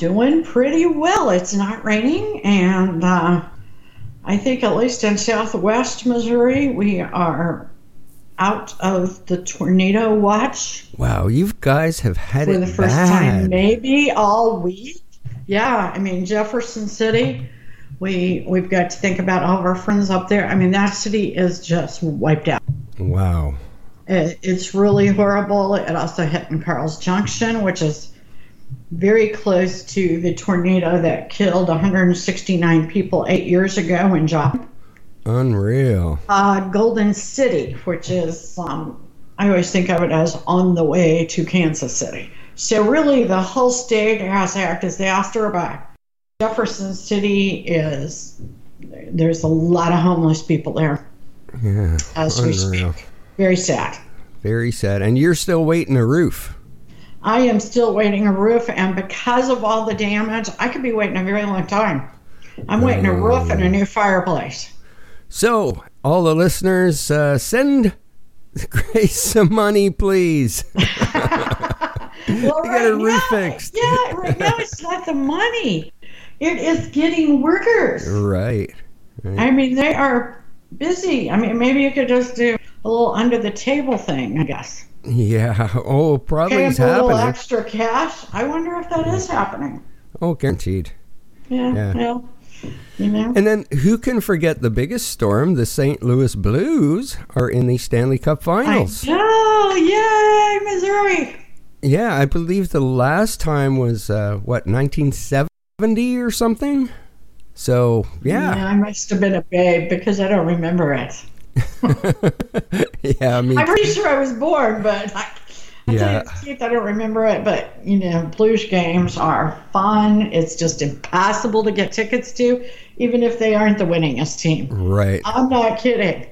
Doing pretty well. It's not raining, and uh, I think at least in southwest Missouri, we are out of the tornado watch Wow, you guys have had for it the first bad. time, maybe all week. Yeah, I mean Jefferson City. We we've got to think about all of our friends up there. I mean that city is just wiped out. Wow. It, it's really horrible. It also hit in Carl's Junction, which is very close to the tornado that killed 169 people eight years ago in Job. Unreal. Uh, Golden City, which is, um, I always think of it as on the way to Kansas City. So really, the whole state has had a disaster, but Jefferson City is, there's a lot of homeless people there Yeah. as we speak. Very sad. Very sad. And you're still waiting a roof. I am still waiting a roof, and because of all the damage, I could be waiting a very long time. I'm waiting a roof and a new fireplace. So, all the listeners, uh, send Grace some money, please. Well, got a roof now, fixed. Yeah, right now it's not the money. It is getting workers. right. I mean, they are busy. I mean, maybe you could just do a little under the table thing, I guess. Yeah. Oh, probably is them a little happening. extra cash. I wonder if that is happening. Oh, guaranteed. Yeah, Yeah. well, you know. And then who can forget the biggest storm? The St. Louis Blues are in the Stanley Cup Finals. Oh, yay, Missouri. Yeah, I believe the last time was uh, what 1970 or something. So yeah, I must have been a babe because I don't remember it. yeah. I mean, I'm pretty sure I was born, but I, I Yeah. you I don't remember it. But you know, blues games are fun. It's just impossible to get tickets to, even if they aren't the winningest team. right. I'm not kidding.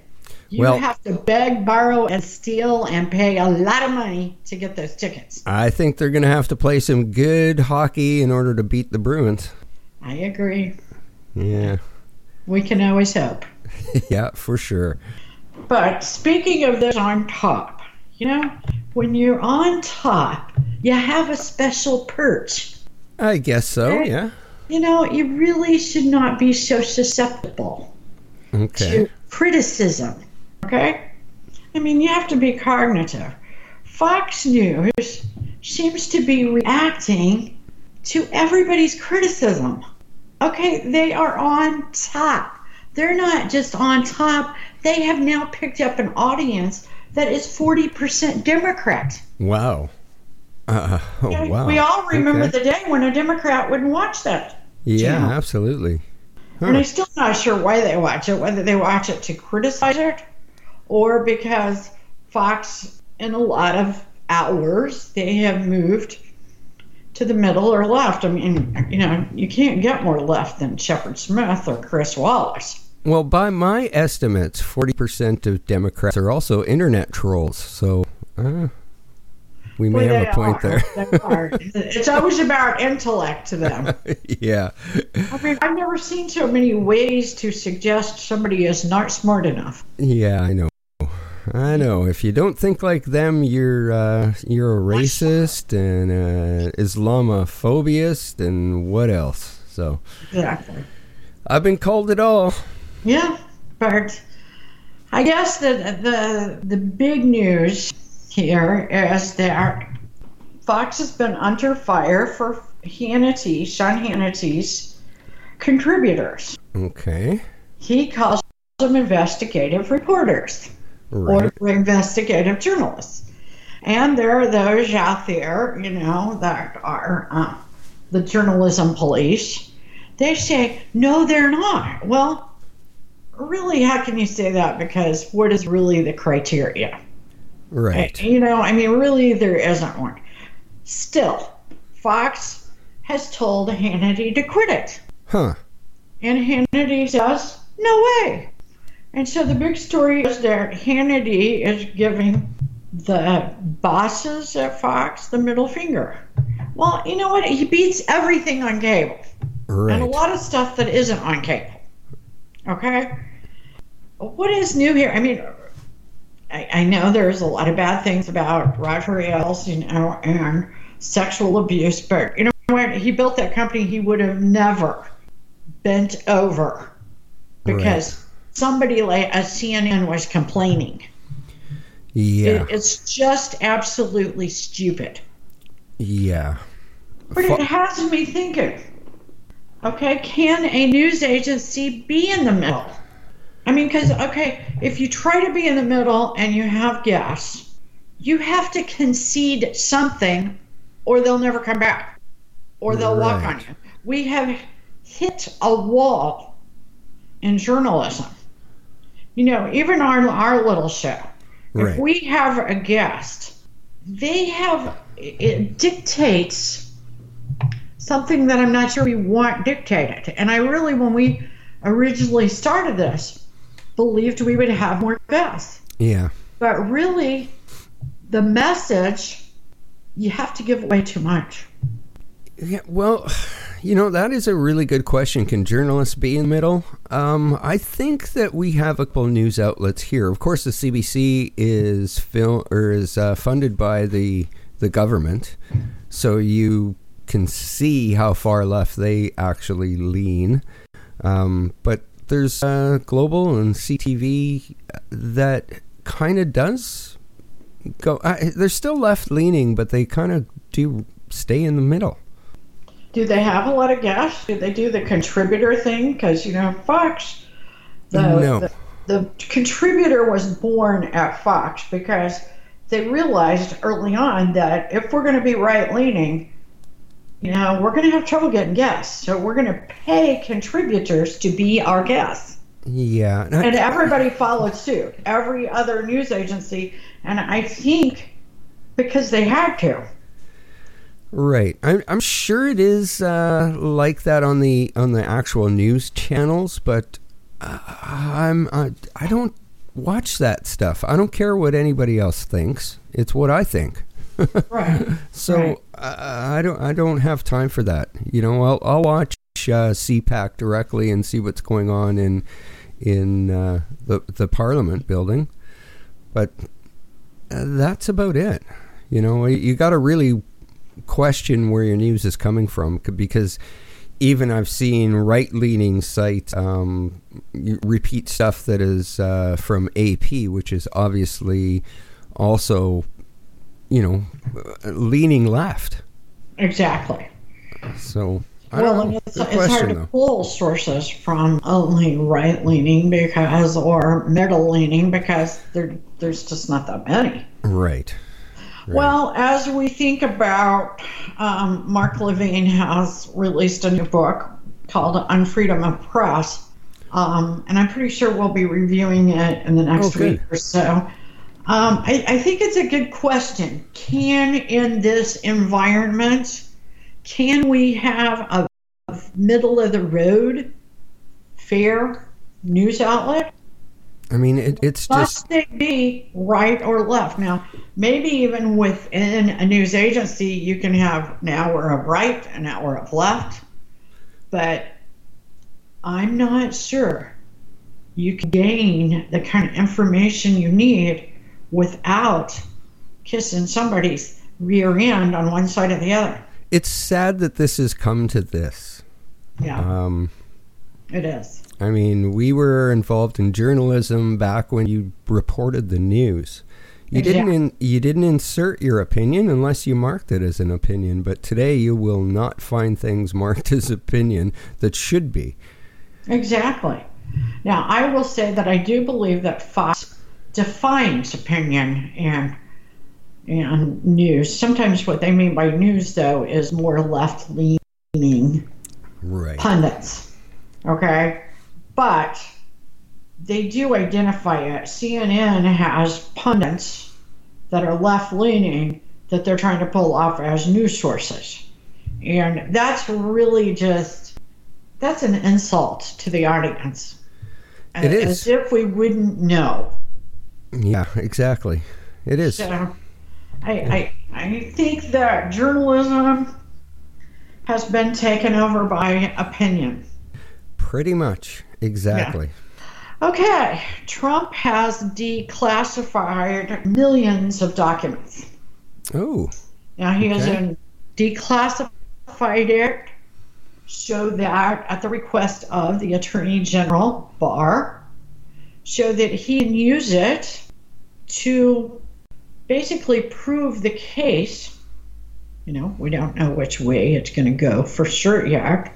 You Well- have to beg, borrow, and steal, and pay a lot of money to get those tickets. I think they're going to have to play some good hockey in order to beat the Bruins. I agree. Yeah, We can always hope. yeah, for sure. But speaking of those on top, you know, when you're on top, you have a special perch. I guess so. Okay. Yeah. You know, you really should not be so susceptible Okay. to criticism. Okay? I mean, you have to be cognitive. Fox News seems to be reacting to everybody's criticism. Okay, they are on top. They're not just on top, they have now picked up an audience that is 40% Democrat. Wow. Uh, oh wow. We all remember Okay. the day when a Democrat wouldn't watch that. Yeah, channel. absolutely. And I'm still not sure why they watch it, whether they watch it to criticize it or because Fox, in a lot of hours, they have moved to the middle or left. I mean, you know, you can't get more left than Shepard Smith or Chris Wallace. Well, by my estimates, 40% of Democrats are also internet trolls. So uh, we may Boy, have a point are. there. They are. It's always about intellect to them. yeah. I mean, I've never seen so many ways to suggest somebody is not smart enough. Yeah, I know. I know. If you don't think like them, you're uh, you're a racist and uh, Islamophobiast and what else? So Exactly. I've been called it all. Yeah, but I guess the the the big news here is that Fox has been under fire for Hannity, Sean Hannity's contributors. Okay. He calls them investigative reporters Right. or investigative journalists. And there are those out there, you know, that are uh, the journalism police. They say, no, they're not. Well, really, how can you say that? Because what is really the criteria? Right. You know, I mean, really, there isn't one. Still, Fox has told Hannity to quit it. Huh. And Hannity says, no way. And so the big story is that Hannity is giving the bosses at Fox the middle finger. Well, you know what? He beats everything on cable. Right. And a lot of stuff that isn't on cable. Okay? What is new here? I mean, I, I know there's a lot of bad things about Roger Ailes, you know, and sexual abuse, but you know when he built that company, he would have never bent over because. Somebody like uh, a CNN was complaining. Yeah. It, it's just absolutely stupid. yeah. But it has me thinking. Okay, can a news agency be in the middle? I mean, because okay, if you try to be in the middle and you have guests, you have to concede something, or they'll never come back, or they'll walk on you. We have hit a wall in journalism. You know, even our our little show. Right. If we have a guest, they have it dictates something that I'm not sure we want dictated. And I really, when we originally started this, believed we would have more guests. Yeah. But really, the message, you have to give away too much. Yeah, well, you know, that is a really good question. Can journalists be in the middle? Um, I think that we have a couple news outlets here. Of course, the CBC is fil- or is uh, funded by the the government, so you can see how far left they actually lean. Um, but there's uh, Global and CTV that kind of does go. Uh, they're still left leaning, but they kind of do stay in the middle. Do they have a lot of guests? Do they do the contributor thing? Because, you know, Fox, the, No. the, the contributor was born at Fox because they realized early on that if we're going to be right leaning, you know, we're going to have trouble getting guests. So we're going to pay contributors to be our guests. Yeah, and everybody followed suit, every other news agency. And I think because they had to. Right. I'm, I'm sure it is uh, like that on the on the actual news channels, but uh, I'm I, I don't watch that stuff. I don't care what anybody else thinks. It's what I think. Right. So Right. uh, I don't I don't have time for that. You know, I'll I'll watch uh, CPAC directly and see what's going on in in uh, the the Parliament building, but uh, that's about it. You know, you, you got to really question where your news is coming from because even I've seen right leaning sites um, repeat stuff that is uh, from AP, which is obviously also, you know, leaning left. Exactly. So, I well, don't and know. it's, it's question, hard to though. pull sources from only right leaning because or middle leaning because there there's just not that many. Right. Right. Well, as we think about, um, Mark Levin has released a new book called Unfreedom of Press, um, and I'm pretty sure we'll be reviewing it in the next Oh, week or so. Um, I, I think it's a good question. Can, in this environment, can we have a middle of the road fair news outlet? I mean, it, it's just Must they be right or left? Now, maybe even within a news agency, you can have an hour of right, an hour of left, but I'm not sure you can gain the kind of information you need without kissing somebody's rear end on one side or the other. it's sad that this has come to this. Yeah, Um, it is. I mean, we were involved in journalism back when you reported the news. You didn't in, you didn't insert your opinion unless you marked it as an opinion, but today you will not find things marked as opinion that should be. Exactly. Now, I will say that I do believe that Fox defines opinion and and news. Sometimes what they mean by news, though, is more left leaning Right. pundits. Okay? But they do identify it. CNN has pundits that are left leaning that they're trying to pull off as news sources. And that's really just that's an insult to the audience. It is. As if we wouldn't know. Yeah, exactly. It is. So I, I, I think that journalism has been taken over by opinion. Pretty much. Exactly. Okay, Trump has declassified millions of documents. Oh, Now he has Okay. in- declassified it so that at the request of the Attorney General Barr, so that he can use it to basically prove the case. You know, we don't know which way it's going to go for sure yet.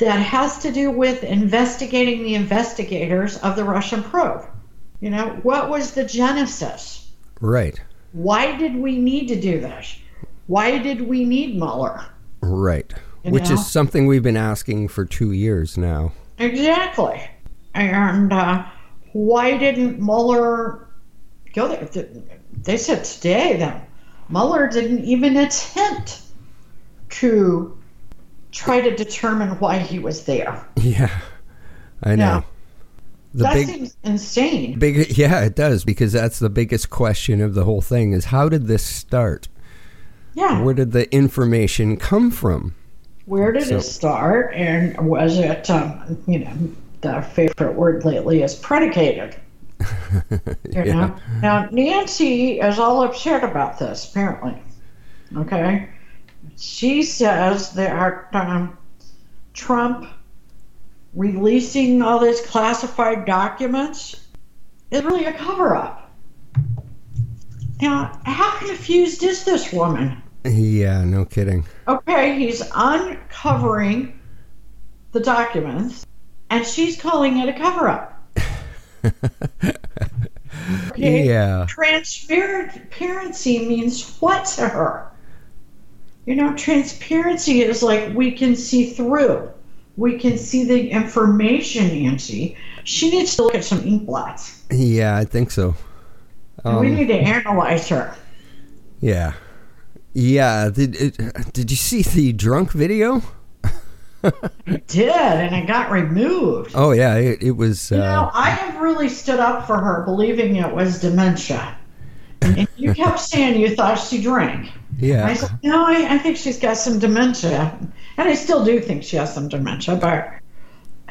That has to do with investigating the investigators of the Russian probe. You know, what was the genesis? right. Why did we need to do this? Why did we need Mueller? Right. You Which know? is something we've been asking for two years now. Exactly. And uh, why didn't Mueller go there? They said today that Mueller didn't even attempt to try to determine why he was there. Yeah, I know. Yeah. The that big, seems insane. big, yeah, it does because that's the biggest question of the whole thing: is how did this start? Yeah. Where did the information come from? Where did So- it start? And was it, um, you know, the favorite word lately is predicated. You Yeah. know? Now, Nancy is all upset about this, apparently. Okay? She says that um, Trump releasing all these classified documents is really a cover up. Now, how confused is this woman? Yeah, no kidding. Okay, he's uncovering the documents, and she's calling it a cover up. Okay? Yeah, Transparency means what to her? You know, transparency is like we can see through. We can see the information, Nancy. She needs to look at some ink blots. yeah, I think so. And we Um, need to analyze her. yeah, yeah. Did it, did you see the drunk video? It did, and it got removed. Oh yeah, it, it was. You know, Uh, I have really stood up for her, believing it was dementia. And you kept saying you thought she drank. I yeah, said, no, I, I think she's got some dementia. And I still do think she has some dementia, but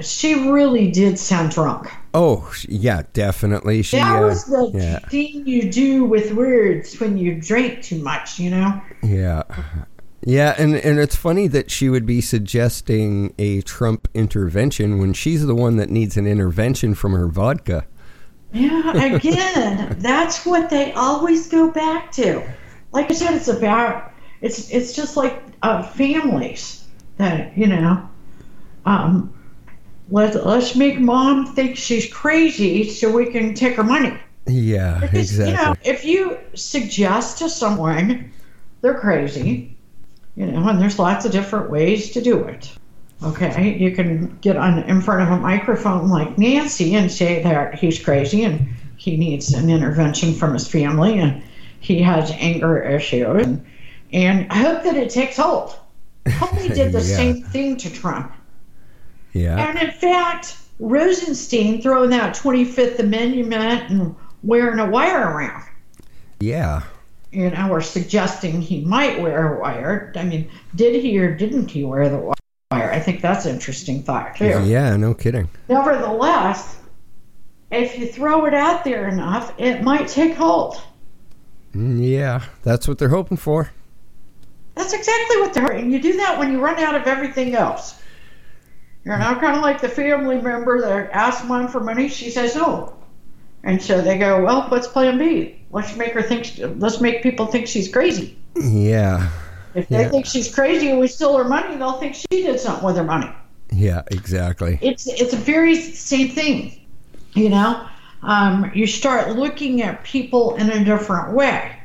she really did sound drunk. oh yeah, definitely. She. that uh, was the yeah. thing you do with words when you drink too much, you know? Yeah. Yeah, and, and it's funny that she would be suggesting a Trump intervention when she's the one that needs an intervention from her vodka. Yeah, again, that's what they always go back to. Like I said, it's about it's it's just like uh, families that you know. Um, let let's make mom think she's crazy so we can take her money. Yeah, Because, exactly. You know, if you suggest to someone they're crazy, you know, and there's lots of different ways to do it. Okay, you can get on in front of a microphone like Nancy and say that he's crazy and he needs an intervention from his family and he has anger issues and, and I hope that it takes hold. Comey did the Yeah. same thing to Trump. yeah. And in fact, Rosenstein throwing that 25th Amendment and wearing a wire around Yeah. you know, or suggesting he might wear a wire. I mean, did he or didn't he wear the wire? I think that's an interesting thought, too. Yeah, no kidding. Nevertheless, if you throw it out there enough, it might take hold. Yeah, that's what they're hoping for. That's exactly what they're. And you do that when you run out of everything else. You know, kind of like the family member that asks mom for money, she says no, and so they go, "Well, what's Plan B? Let's make her think. Let's make people think she's crazy." Yeah. If they Yeah. think she's crazy and we steal her money, they'll think she did something with her money. Yeah, exactly. It's it's a very same thing, you know. Um, you start looking at people in a different way.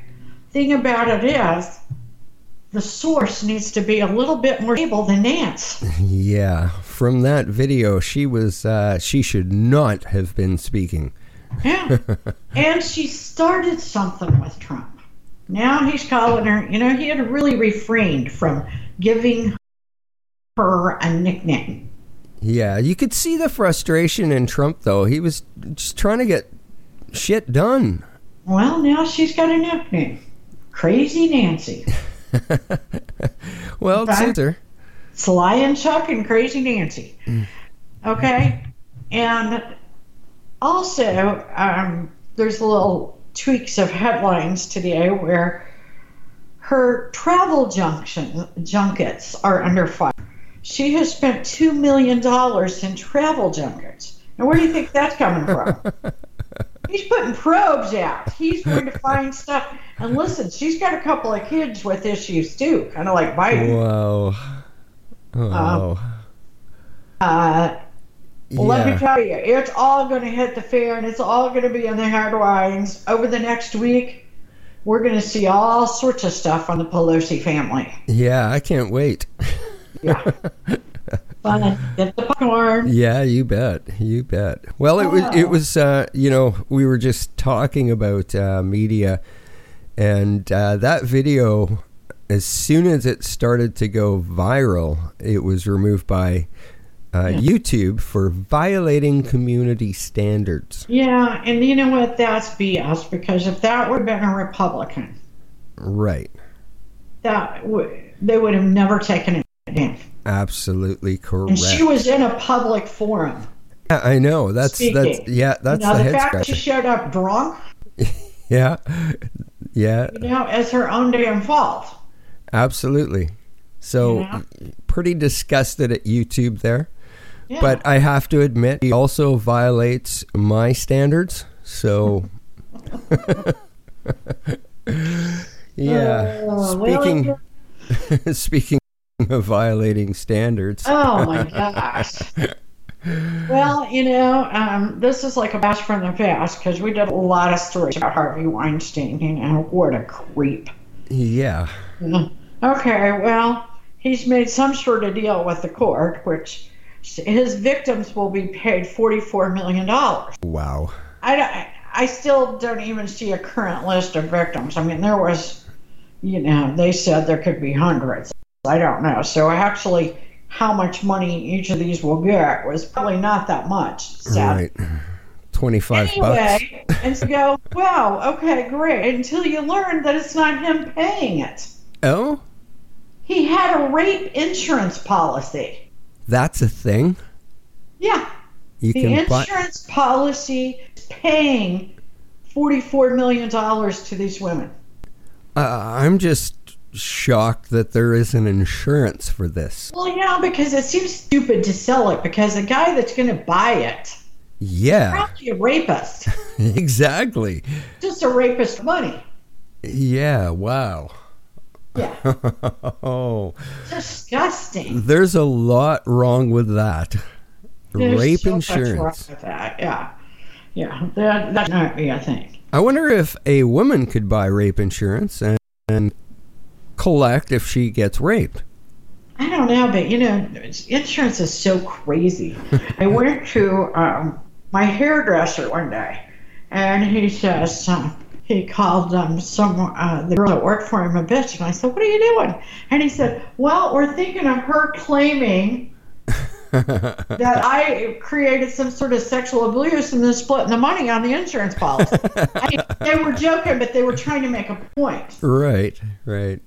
Thing about it is, the source needs to be a little bit more stable than Nance. Yeah. From that video, she was uh she should not have been speaking. Yeah, and she started something with Trump. Now he's calling her. You know, he had really refrained from giving her a nickname. Yeah, you could see the frustration in Trump, though. He was just trying to get shit done. Well, now she's got a nickname Crazy Nancy. well, it's her. Sly and Chuck and Crazy Nancy. Okay? And also, um, there's little tweaks of headlines today where her travel junction, junkets are under fire. She has spent $2 million in travel junkets. Now, where do you think that's coming from? He's putting probes out. He's going to find stuff. And listen, she's got a couple of kids with issues too, kind of like Biden. Wow. Oh. Uh, Well, let me tell you, it's all going to hit the fan. And it's all going to be in the headlines over the next week. We're going to see all sorts of stuff on the Pelosi family. yeah, I can't wait. Yeah. Fun. Get the popcorn. Yeah, you bet. You bet. Well, it was it Oh. was uh, you know, we were just talking about uh, media and uh, that video as soon as it started to go viral, it was removed by uh, YouTube for violating community standards. Yeah, and you know what? That's BS because if that would have been a Republican, Right. that w- they would have never taken it Absolutely correct. And she was in a public forum. Yeah, I know. That's that's yeah, that's now, the the head fact she showed up drunk, Yeah. Yeah, you know, is her own damn fault. absolutely. So pretty disgusted at YouTube there. Yeah. But I have to admit, he also violates my standards. So, yeah. Oh, well, speaking speaking violating standards, Oh my gosh. well, you know, um, this is like a blast from the past because we did a lot of stories about Harvey Weinstein. You know, what a creep. yeah, Okay, well, he's made some sort of deal with the court, which his victims will be paid $44 million. I, wow, don't- I still don't even see a current list of victims. I mean, there was, you know, they said there could be hundreds. I don't know. So actually, how much money each of these will get was probably not that much. Sad. right, twenty five bucks. Anyway, and so go, wow, okay, great. Until you learn that it's not him paying it. Oh, He had a rape insurance policy. that's a thing. Yeah, You the can buy. insurance policy is paying $44 million to these women. Uh, I'm just shocked that there isn't insurance for this. Well, yeah, because it seems stupid to sell it because the guy that's going to buy it Yeah, probably a rapist. exactly. Just a rapist money. Yeah, wow. Yeah, Oh, disgusting. there's a lot wrong with that. There's Rape so much wrong insurance. with that. Yeah, yeah, that that might be a thing. I wonder if a woman could buy rape insurance and, and collect if she gets raped. I don't know, but you know, insurance is so crazy. I went to um, my hairdresser one day, and he says um, he called um, some uh, the girl that worked for him a bitch, and I said, "What are you doing?" And he said, "Well, we're thinking of her claiming." that I created some sort of sexual abuse and then splitting the money on the insurance policy. I, they were joking, but they were trying to make a point. right, right.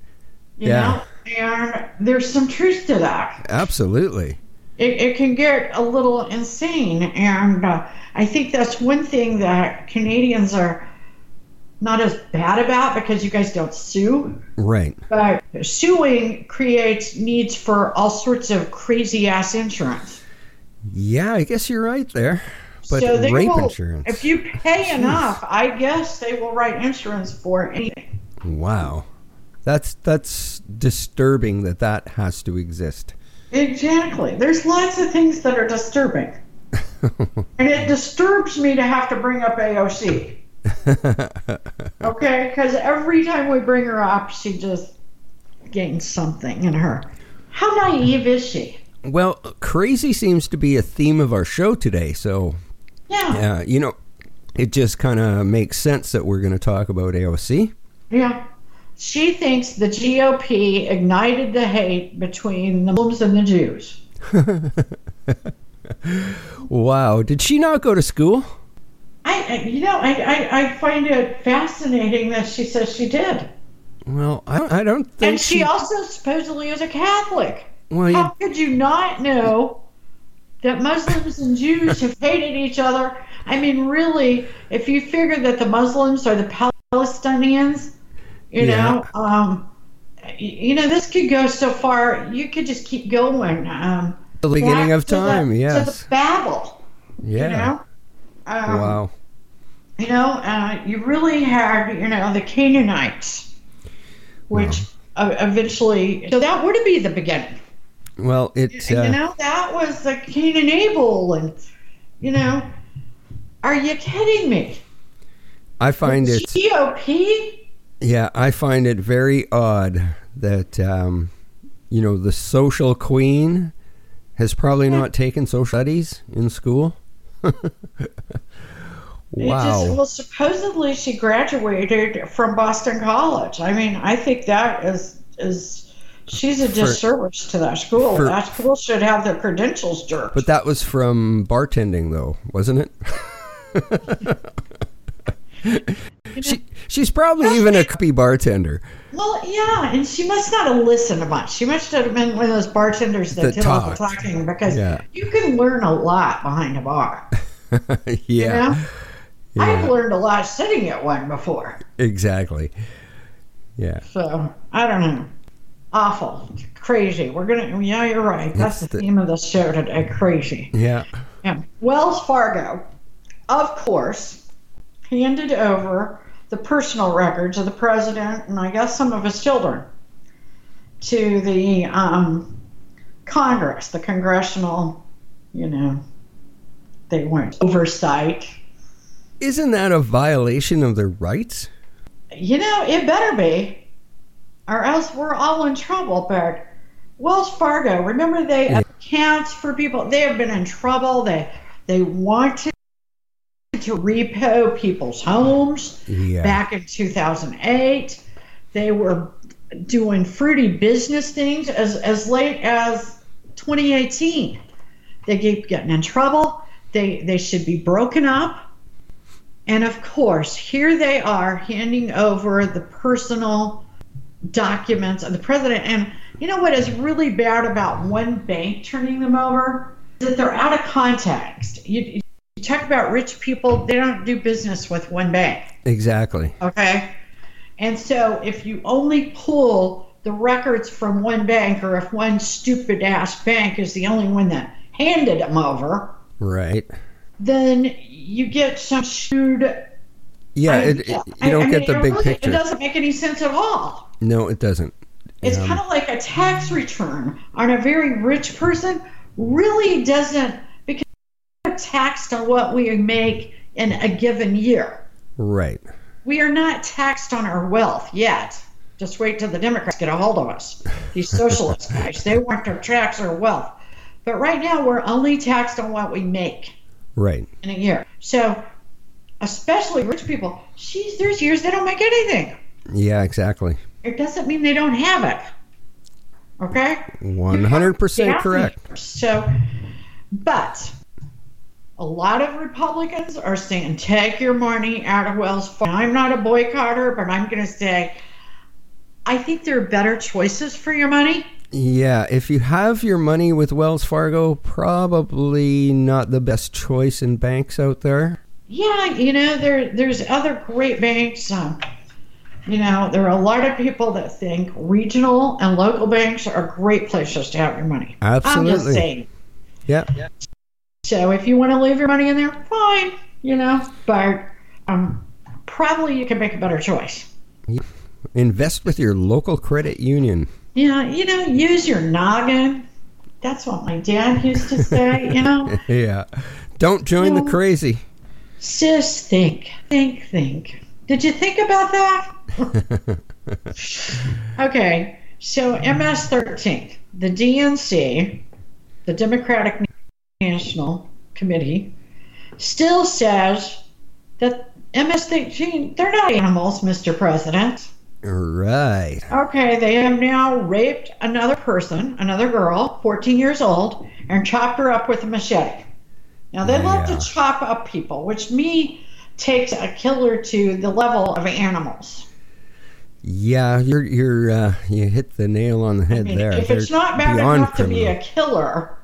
You Yeah. know? And there's some truth to that. Absolutely. It, it can get a little insane. And uh, I think that's one thing that Canadians are not as bad about because you guys don't sue. Right. But suing creates needs for all sorts of crazy ass insurance. Yeah, I guess you're right there. But so rape will, insurance. If you pay enough, I guess they will write insurance for anything. Wow. That's that's disturbing that that has to exist. Exactly. There's lots of things that are disturbing. and it disturbs me to have to bring up AOC. Okay? Because every time we bring her up, she just gains something in her. How naive is she? well, crazy seems to be a theme of our show today, so Yeah. uh, you know, it just kind of makes sense that we're going to talk about AOC. Yeah. She thinks the GOP ignited the hate between the Muslims and the Jews. wow. Did she not go to school? I, you know, I, I, I find it fascinating that she says she did. Well, I don't, I don't think And she also supposedly is a Catholic. Well, you- How could you not know that Muslims and Jews have hated each other? I mean, really, if you figure that the Muslims are the Palestinians, you Yeah. know, um, you know, this could go so far. You could just keep going. Um, the beginning of to the- time. To yes. the Babel. yeah. You know. Um, wow. You know, uh, you really had, you know, the Canaanites, which uh, eventually. So that would be the beginning. Well, it. you Uh, know, that was the Cain and Abel, and you know, are you kidding me? I find it. GOP? Yeah, I find it very odd that um, you know the social queen has probably not taken social studies in school. It just, wow. well, supposedly she graduated from Boston College. I mean, I think that is is she's a disservice to that school. for- that school should have their credentials jerked. But that was from bartending, though, wasn't it? she, she's probably even a crappy bartender. Well, yeah, and she must not have listened much. She must have been one of those bartenders that, That did all the talking because Yeah. you can learn a lot behind a bar. yeah, You know? I've learned a lot sitting at one before. exactly. Yeah, So I don't know. Awful, crazy. We're gonna. Yeah, you're right. That's It's the the- theme of the show today. Crazy. yeah, Yeah. Wells Fargo, of course, handed over the personal records of the president and I guess some of his children to the um, Congress, the congressional. You know, they weren't oversight. Isn't that a violation of their rights? You know, it better be, or else we're all in trouble. But Wells Fargo, remember they Yeah. accounts for people. They have been in trouble. They they want to repo people's homes Yeah, back in 2008. They were doing fruity business things as as late as 2018. They keep getting in trouble. They they should be broken up. And of course, here they are handing over the personal documents of the president. And you know what is really bad about one bank turning them over? Is that they're out of context. You, you talk about rich people, they don't do business with one bank. exactly. Okay. And so if you only pull the records from one bank, or if one stupid ass bank is the only one that handed them over, Right. then you get some shrewd. Yeah, it, it- you I- don't I get mean, the big really- picture. It doesn't make any sense at all. No, it doesn't. It's Um, kind of like a tax return on a very rich person really doesn't taxed on what we make in a given year. Right. We are not taxed on our wealth yet. Just wait till the Democrats get a hold of us. These socialist guys, they want to tax our wealth. But right now, we're only taxed on what we make Right. in a year. So, especially rich people, geez, there's years they don't make anything. Yeah, exactly. It doesn't mean they don't have it. Okay? 100% correct. So, but a lot of Republicans are saying, take your money out of Wells Fargo. I'm not a boycotter, but I'm going to say, I think there are better choices for your money. Yeah, if you have your money with Wells Fargo, probably not the best choice in banks out there. Yeah, you know, there there's other great banks. Um, you know, there are a lot of people that think regional and local banks are great places to have your money. Absolutely. I'm just Absolutely. saying. Yeah. So if you want to leave your money in there, fine, you know, but um, probably you can make a better choice. Invest with your local credit union. Yeah, you know, use your noggin. That's what my dad used to say, you know. Yeah. Don't join the crazy. Sis, think, think, think. Did you think about that? okay, so MS 13, the DNC, the Democratic National Committee, still says that MS 13, they're not animals, Mr. President. Right. Okay, they have now raped another person, another girl, 14 years old, and chopped her up with a machete. Now, they love to chop up people, which me takes a killer to the level of animals. Yeah, you're you're uh, you hit the nail on the head I mean, there. if it's They're not bad enough to be a killer,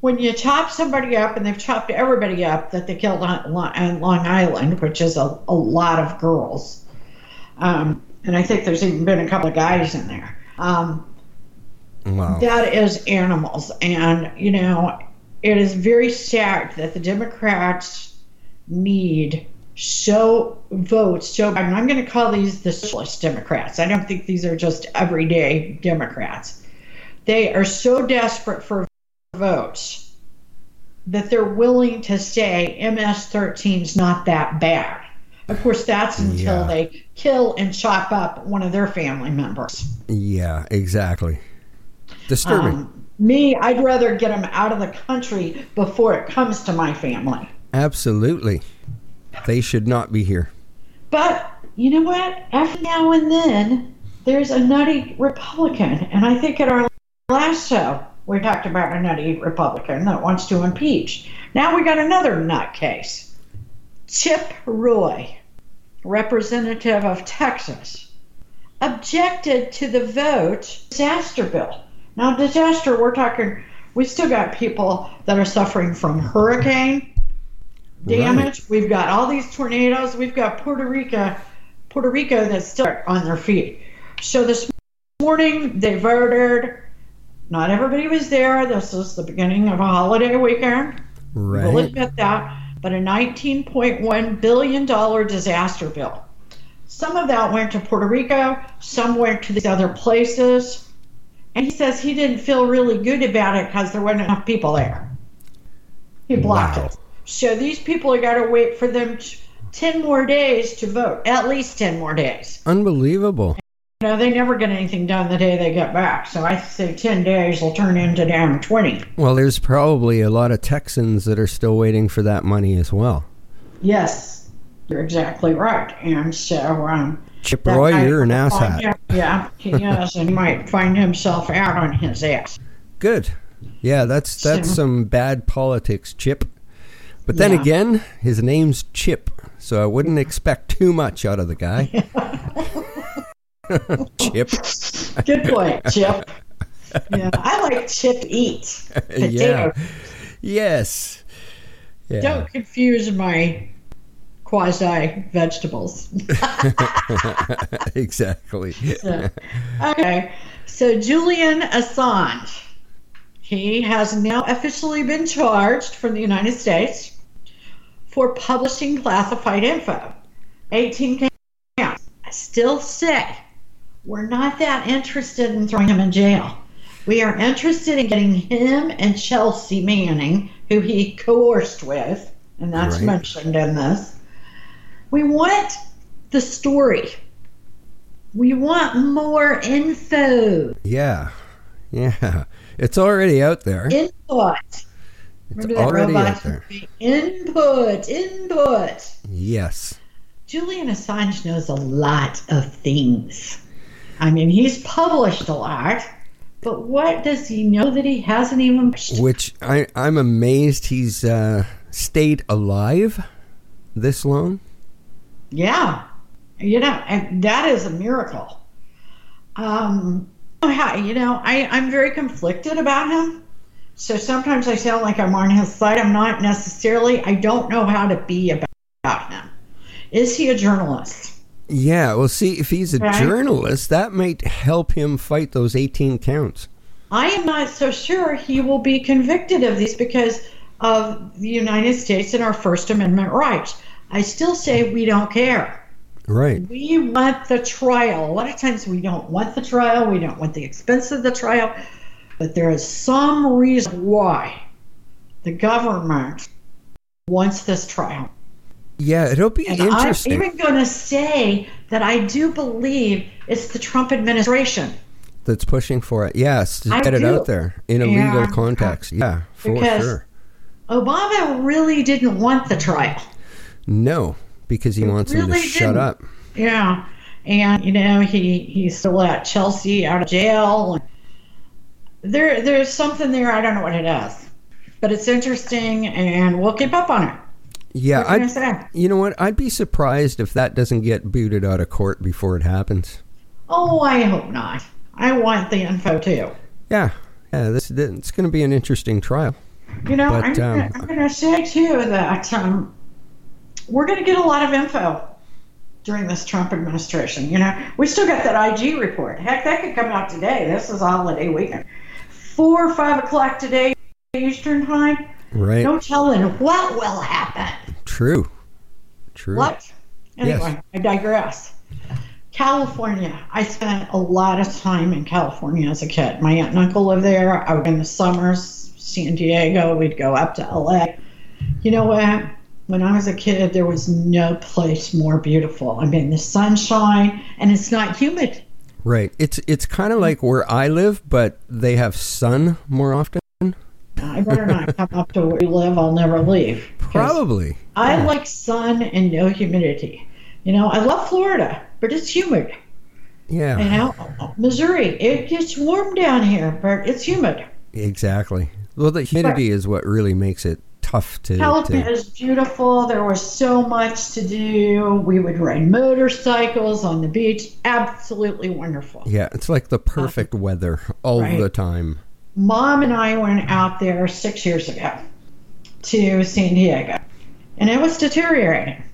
when you chop somebody up, and they've chopped everybody up that they killed on on Long Island, which is a, a lot of girls, um, and I think there's even been a couple of guys in there. Um, Wow. that is animals, and you know, it is very sad that the Democrats need so votes. Joe Biden. I'm going to call these the socialist Democrats. I don't think these are just everyday Democrats. They are so desperate for votes that they're willing to say MS-13 is not that bad. Of course, that's until Yeah. they kill and chop up one of their family members. Yeah, exactly. Disturbing. Um, me, I'd rather get them out of the country before it comes to my family. Absolutely. They should not be here. But you know what? Every now and then, there's a nutty Republican. And I think at our last show, we talked about a nutty Republican that wants to impeach. Now we got another nut case. Chip Roy, representative of Texas, objected to the vote disaster bill. Now, disaster, we're talking, we still got people that are suffering from hurricane damage. We've got all these tornadoes. We've got Puerto Rico, Puerto Rico that's still on their feet. So this morning they voted. Not everybody was there. This is the beginning of a holiday weekend. We'll admit that. But a $19.1 billion disaster bill. Some of that went to Puerto Rico, some went to these other places. And he says he didn't feel really good about it because there weren't enough people there. He blocked Wow. it. So these people are got to wait for them t 10 more days to vote, at least 10 more days. Unbelievable. Know, they never get anything done the day they get back. So I say 10 days will turn into damn 20. Well, there's probably a lot of Texans that are still waiting for that money as well. Yes, you're exactly right. And so, um, Chip Roy, guy- you're an asshat. Yeah, yeah, he is, and he might find himself out on his ass. Good. Yeah, that's that's So- some bad politics, Chip. But then Yeah. again, his name's Chip, so I wouldn't expect too much out of the guy. Chip. Good point, Chip. Yeah, I like Chip Eat. yeah. Yes. Yeah. Don't confuse my quasi vegetables. exactly. So, okay, so Julian Assange, he has now officially been charged from the United States for publishing classified info. 18 counts. I still say we're not that interested in throwing him in jail. We are interested in getting him and Chelsea Manning, who he coerced with, and that's Right. mentioned in this. We want the story. We want more info, Yeah. Yeah. It's already out there. input. It's already out there. movie? Input, input. Yes. Julian Assange knows a lot of things. I mean, he's published a lot, but what does he know that he hasn't even? Which I, I'm amazed he's uh, stayed alive this long. Yeah, you know, and that is a miracle. Um, you know, I, I'm very conflicted about him. So sometimes I sound like I'm on his side. I'm not necessarily. I don't know how to be about him. Is he a journalist? Yeah, well, see, if he's a Right. journalist, that might help him fight those 18 counts. I am not so sure he will be convicted of these because of the United States and our First Amendment rights. I still say we don't care. Right. We want the trial. A lot of times we don't want the trial, we don't want the expense of the trial, but there is some reason why the government wants this trial. Yeah, it'll be And interesting. I'm even going to say that I do believe it's the Trump administration. that's pushing for it. Yes, to I get it out there in a Yeah. legal uh, context. Yeah, for Because- sure. Obama really didn't want the trial. No, because he wants him to shut didn't. up. Yeah. and you know he he's still at Chelsea out of jail. There there's something there. I don't know what it is, but it's interesting, and we'll keep up on it. Yeah, I you know what? I'd be surprised if that doesn't get booted out of court before it happens. Oh, I hope not. I want the info too. Yeah, yeah. This it's going to be an interesting trial. You know, But, I'm, gonna, um, I'm gonna say too that um, we're gonna get a lot of info during this Trump administration. You know, we still got that IG report. Heck, that could come out today. This is a holiday weekend. Four or five o'clock today Eastern time. Right. No telling what will happen. True. True. What? Anyway, Yes. I digress. California. I spent a lot of time in California as a kid. My aunt and uncle lived there. I would in the summers, San Diego. We'd go up to LA. You know what? When I was a kid, there was no place more beautiful. I mean, the sunshine, and it's not humid. Right. It's it's kind of like where I live, but they have sun more often. I better not come up to where you live. I'll never leave. Probably. I like sun and no humidity. You know, I love Florida, but it's humid. Yeah. You know, Missouri, it gets warm down here, but it's humid. Exactly. Well, the humidity is what really makes it tough to. California to is beautiful. There was so much to do. We would ride motorcycles on the beach. Absolutely wonderful. yeah, it's like the perfect weather all Right. the time. Mom and I went out there six years ago to San Diego, and it was deteriorating.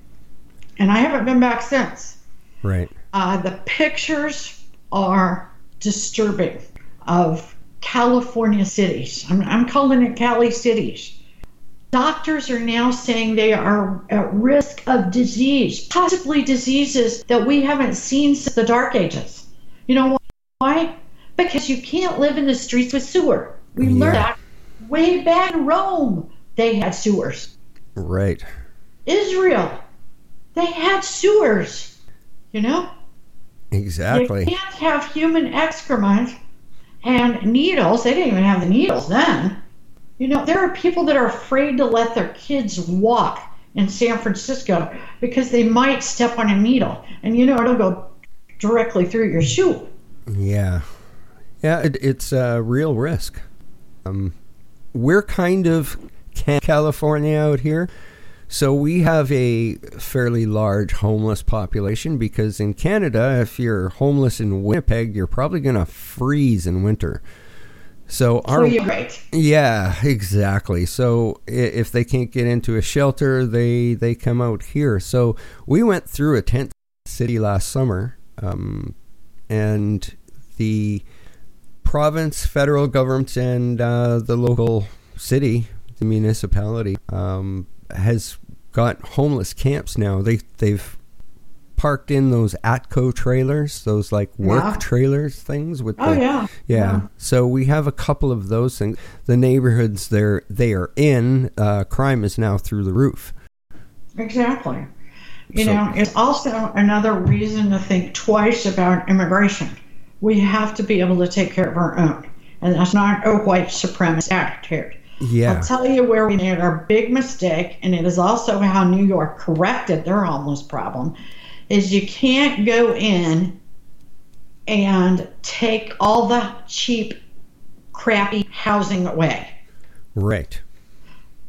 And I haven't been back since. Right. Uh, the pictures are disturbing of California cities. I'm, I'm calling it Cali cities. Doctors are now saying they are at risk of disease, possibly diseases that we haven't seen since the Dark Ages. You know why? Because you can't live in the streets with sewer. We Yeah. learned that way back in Rome. They had sewers. Right. Israel, they had sewers. You know? Exactly. You can't have human excrement and needles. They didn't even have the needles then. You know, there are people that are afraid to let their kids walk in San Francisco because they might step on a needle. And you know, it'll go directly through your shoe. Yeah. Yeah, it, it's a real risk. Um, we're kind of California out here. So we have a fairly large homeless population because in Canada, if you're homeless in Winnipeg, you're probably going to freeze in winter. So our you're right. yeah, exactly. So if they can't get into a shelter, they they come out here. So we went through a tent city last summer, um, and the province, federal government, and uh, the local city, the municipality, um, has got homeless camps now. They they've parked in those Atco trailers, those like work Yeah. trailers things with Oh the yeah. yeah. So we have a couple of those things. The neighborhoods they're they are in, uh, crime is now through the roof. Exactly. You So- know, it's also another reason to think twice about immigration. We have to be able to take care of our own. And that's not a white supremacist attitude. Yeah. I'll tell you where we made our big mistake, and it is also how New York corrected their homeless problem, is you can't go in and take all the cheap, crappy housing away. Right.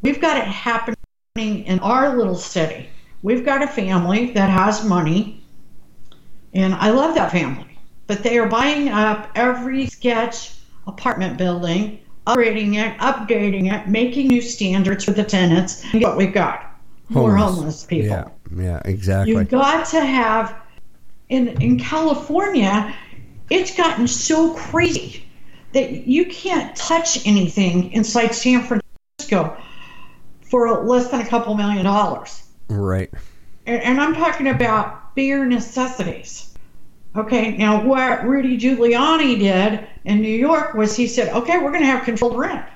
We've got it happening in our little city. We've got a family that has money, and I love that family. But they are buying up every sketch apartment building, upgrading it, updating it, making new standards for the tenants. And what we've got? More homeless people. Yeah. Yeah. Exactly. You've got to have in in California, it's gotten so crazy that you can't touch anything inside San Francisco for less than a couple million dollars. right. And, and I'm talking about bare necessities. Okay, now what Rudy Giuliani did in New York was he said, okay, we're going to have controlled rent.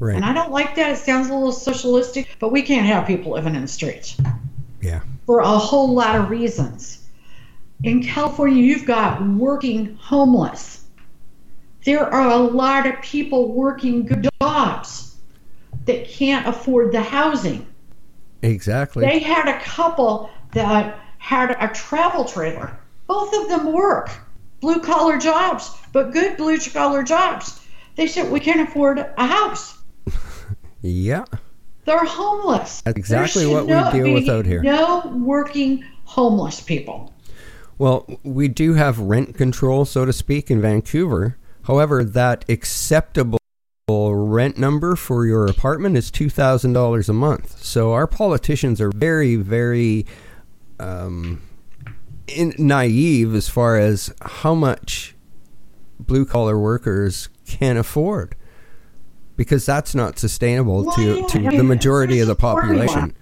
Right. And I don't like that. It sounds a little socialistic, but we can't have people living in the streets yeah. for a whole lot of reasons. In California, you've got working homeless. There are a lot of people working good jobs that can't afford the housing. Exactly. They had a couple that had a travel trailer Both of them work blue collar jobs, but good blue collar jobs. They said we can't afford a house. Yeah. They're homeless. That's exactly what we deal with out here. No working homeless people. Well, we do have rent control, so to speak, in Vancouver. However, that acceptable rent number for your apartment is $2,000 a month. So our politicians are very, very um, in, naive as far as how much blue collar workers can afford. Because that's not sustainable Well, to, yeah, to I the majority of the a formula. population.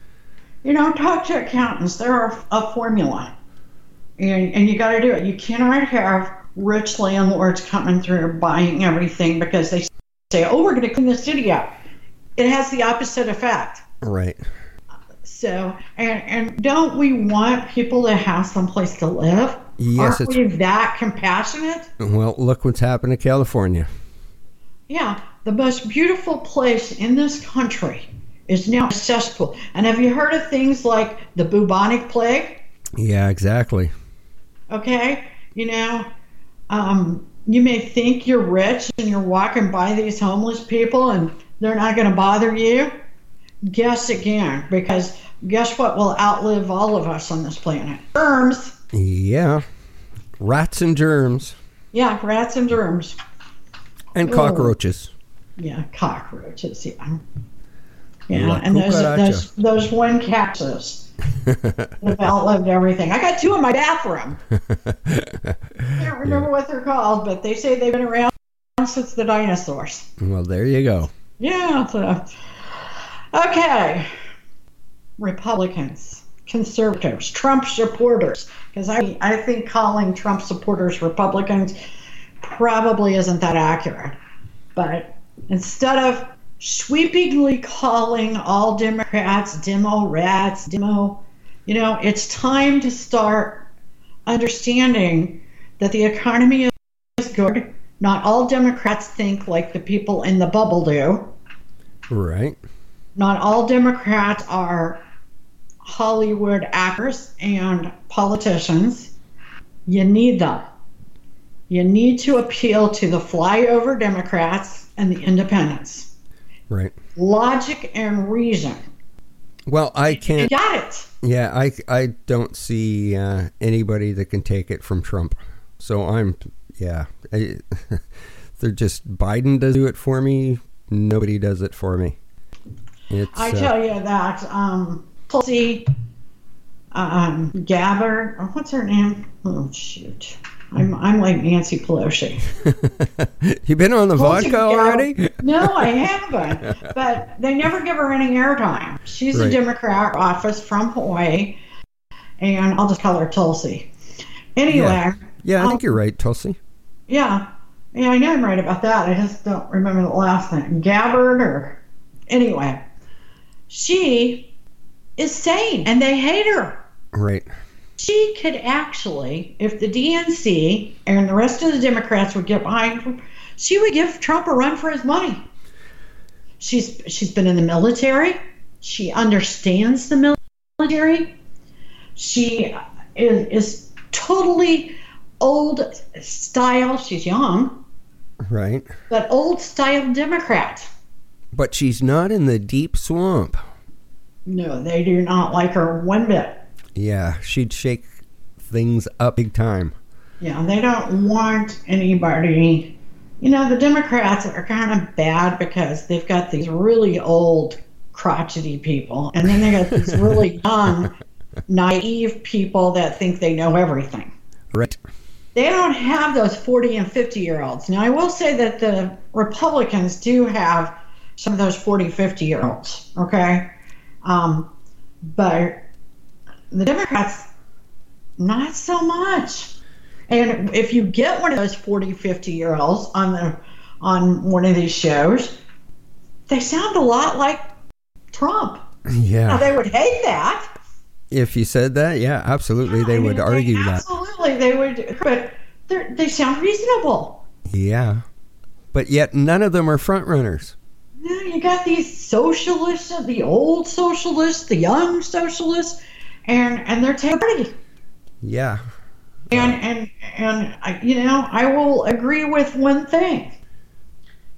You know, talk to accountants. There are a formula, and and you got to do it. You cannot have rich landlords coming through buying everything because they say, "Oh, we're going to clean the city up." It has the opposite effect. Right. So, and and don't we want people to have some place to live? Yes, Aren't we that compassionate? Well, look what's happened to California. Yeah, the most beautiful place in this country is now cesspool. And have you heard of things like the bubonic plague? Yeah, exactly. Okay, you know, um, you may think you're rich and you're walking by these homeless people and they're not going to bother you. Guess again, because guess what will outlive all of us on this planet? Germs. Yeah. Rats and germs Yeah, rats and germs. and cockroaches. Yeah, cockroaches. Yeah. Yeah, La and those, those those one cactus have outlived everything. I got two in my bathroom. I don't remember what they're called, but they say they've been around since the dinosaurs. Well, there you go. Yeah. So. Okay. Republicans, conservatives, Trump supporters, because I I think calling Trump supporters Republicans probably isn't that accurate. But instead of sweepingly calling all Democrats demo rats, demo, you know, it's time to start understanding that the economy is good. Not all Democrats think like the people in the bubble do. Right. Not all Democrats are Hollywood actors and politicians. You need them. You need to appeal to the flyover Democrats and the independents. Right. Logic and reason. Well, I can't. got it. Yeah, I, I don't see uh, anybody that can take it from Trump. So I'm, yeah. I, they're just, Biden does do it for me. Nobody does it for me. It's, I uh, tell you that um, Tulsi um, Gabbard, or what's her name? Oh shoot, I'm I'm like Nancy Pelosi. you been on the Tulsi vodka Gabbard- already? No, I haven't. But they never give her any airtime. She's a Democrat office from Hawaii, and I'll just call her Tulsi. Anyway, Yeah. Yeah, I um, think you're right, Tulsi. yeah, yeah, I know I'm right about that. I just don't remember the last name. Gabbard or anyway, she is sane, and they hate her. Right. She could actually, if the DNC and the rest of the Democrats would get behind her, she would give Trump a run for his money. She's she's been in the military. She understands the military. She is, is totally old style. She's young, Right. but old style Democrat. But she's not in the deep swamp. No, they do not like her one bit. Yeah, she'd shake things up big time. Yeah, they don't want anybody. You know, the Democrats are kind of bad because they've got these really old, crotchety people, and then they got these really young, naive people that think they know everything. Right. They don't have those 40 and 50 year olds. Now, I will say that the Republicans do have some of those 40, 50 year olds, okay? Um, but the Democrats, not so much. And if you get one of those 40, 50 year olds on the on one of these shows, they sound a lot like Trump. Now Yeah. they would hate that. If you said that, yeah, absolutely, they I would mean, argue that. Absolutely, they would. But they sound reasonable. Yeah. But yet none of them are front runners. You got these socialists, the old socialists, the young socialists, and and they're taking party. Yeah. And and and I, you know, I will agree with one thing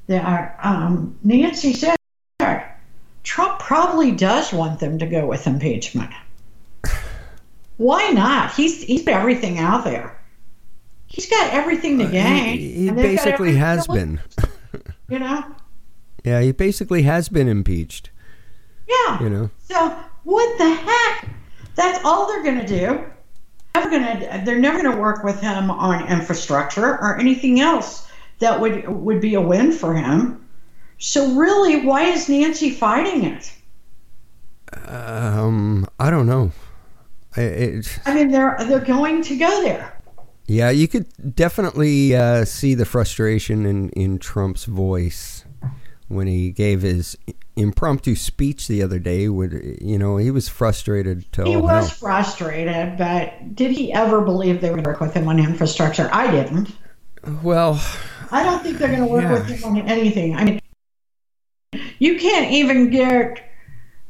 that um, Nancy said. Trump probably does want them to go with impeachment. Why not? He's he's got everything out there. He's got everything to gain. Uh, He, he and they've got basically has been. You know. Yeah, he basically has been impeached. Yeah. You know. So what the heck? That's all they're going to do. Never gonna, they're never going to work with him on infrastructure or anything else that would would be a win for him. So really, why is Nancy fighting it? Um, I don't know. I- It, I mean, they're they're going to go there. yeah, you could definitely uh, see the frustration in, in Trump's voice when he gave his impromptu speech the other day. Would you know he was frustrated to He was hell. frustrated, but did he ever believe they would work with him on infrastructure? I didn't. Well, I don't think they're going to work Yeah. with him on anything. I mean, you can't even get,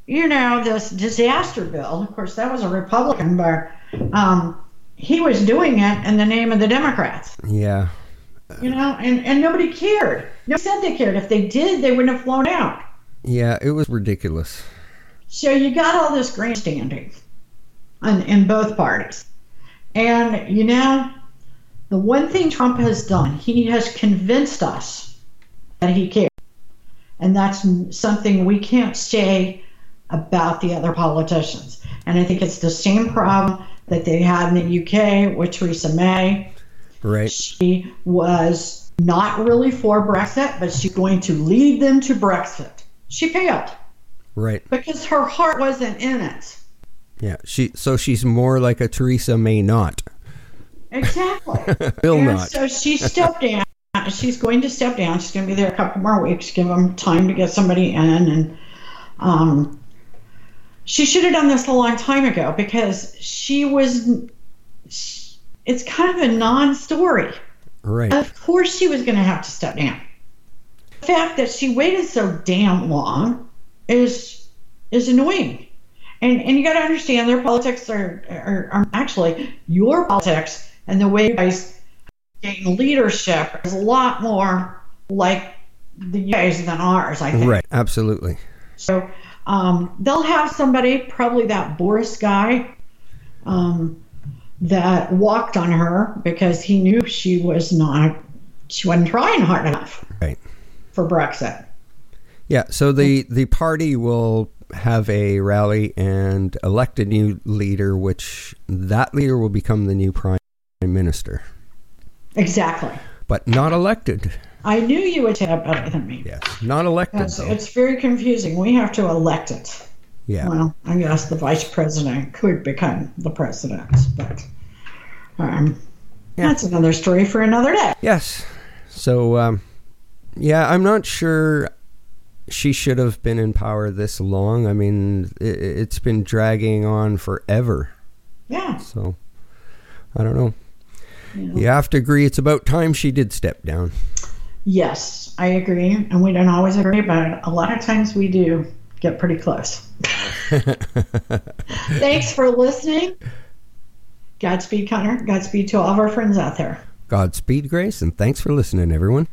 you know, this disaster bill. Of course, that was a Republican, but um, he was doing it in the name of the Democrats. yeah, You know, and, and nobody cared. Nobody said they cared. If they did, they wouldn't have flown out. yeah, it was ridiculous. So you got all this grandstanding in, in both parties. And, you know, the one thing Trump has done, he has convinced us that he cares. And that's something we can't say about the other politicians. And I think it's the same problem that they had in the UK with Theresa May. Right. She was not really for Brexit, but she's going to lead them to Brexit. She failed Right. because her heart wasn't in it. Yeah. She so she's more like a Theresa May not. Exactly. Will and not. so she stepped down. She's going to step down. She's going to be there a couple more weeks, give them time to get somebody in. And um, she should have done this a long time ago because she was. It's kind of a non story. Right. Of course, she was going to have to step down. The fact that she waited so damn long is is annoying. And and you got to understand their politics are, are are actually your politics and the way you guys gain leadership is a lot more like the UK's than ours. I think. Right. Absolutely. So um, they'll have somebody, probably that Boris guy, um, that walked on her because he knew she was not, she wasn't trying hard enough Right. for Brexit. Yeah. So the the party will have a rally and elect a new leader, which that leader will become the new prime minister, Exactly. but not elected. I knew you would have better than me. Yes. Not elected. Though. it's very confusing. We have to elect it. Yeah. Well, I guess the vice president could become the president, but um, Yeah. that's another story for another day. Yes. So, um, yeah, I'm not sure she should have been in power this long. I mean, it, it's been dragging on forever. Yeah. So, I don't know. Yeah. You have to agree it's about time she did step down. Yes, I agree. And we don't always agree, but a lot of times we do get pretty close. Thanks for listening. Godspeed, Connor. Godspeed to all of our friends out there. Godspeed, Grace, and thanks for listening, everyone.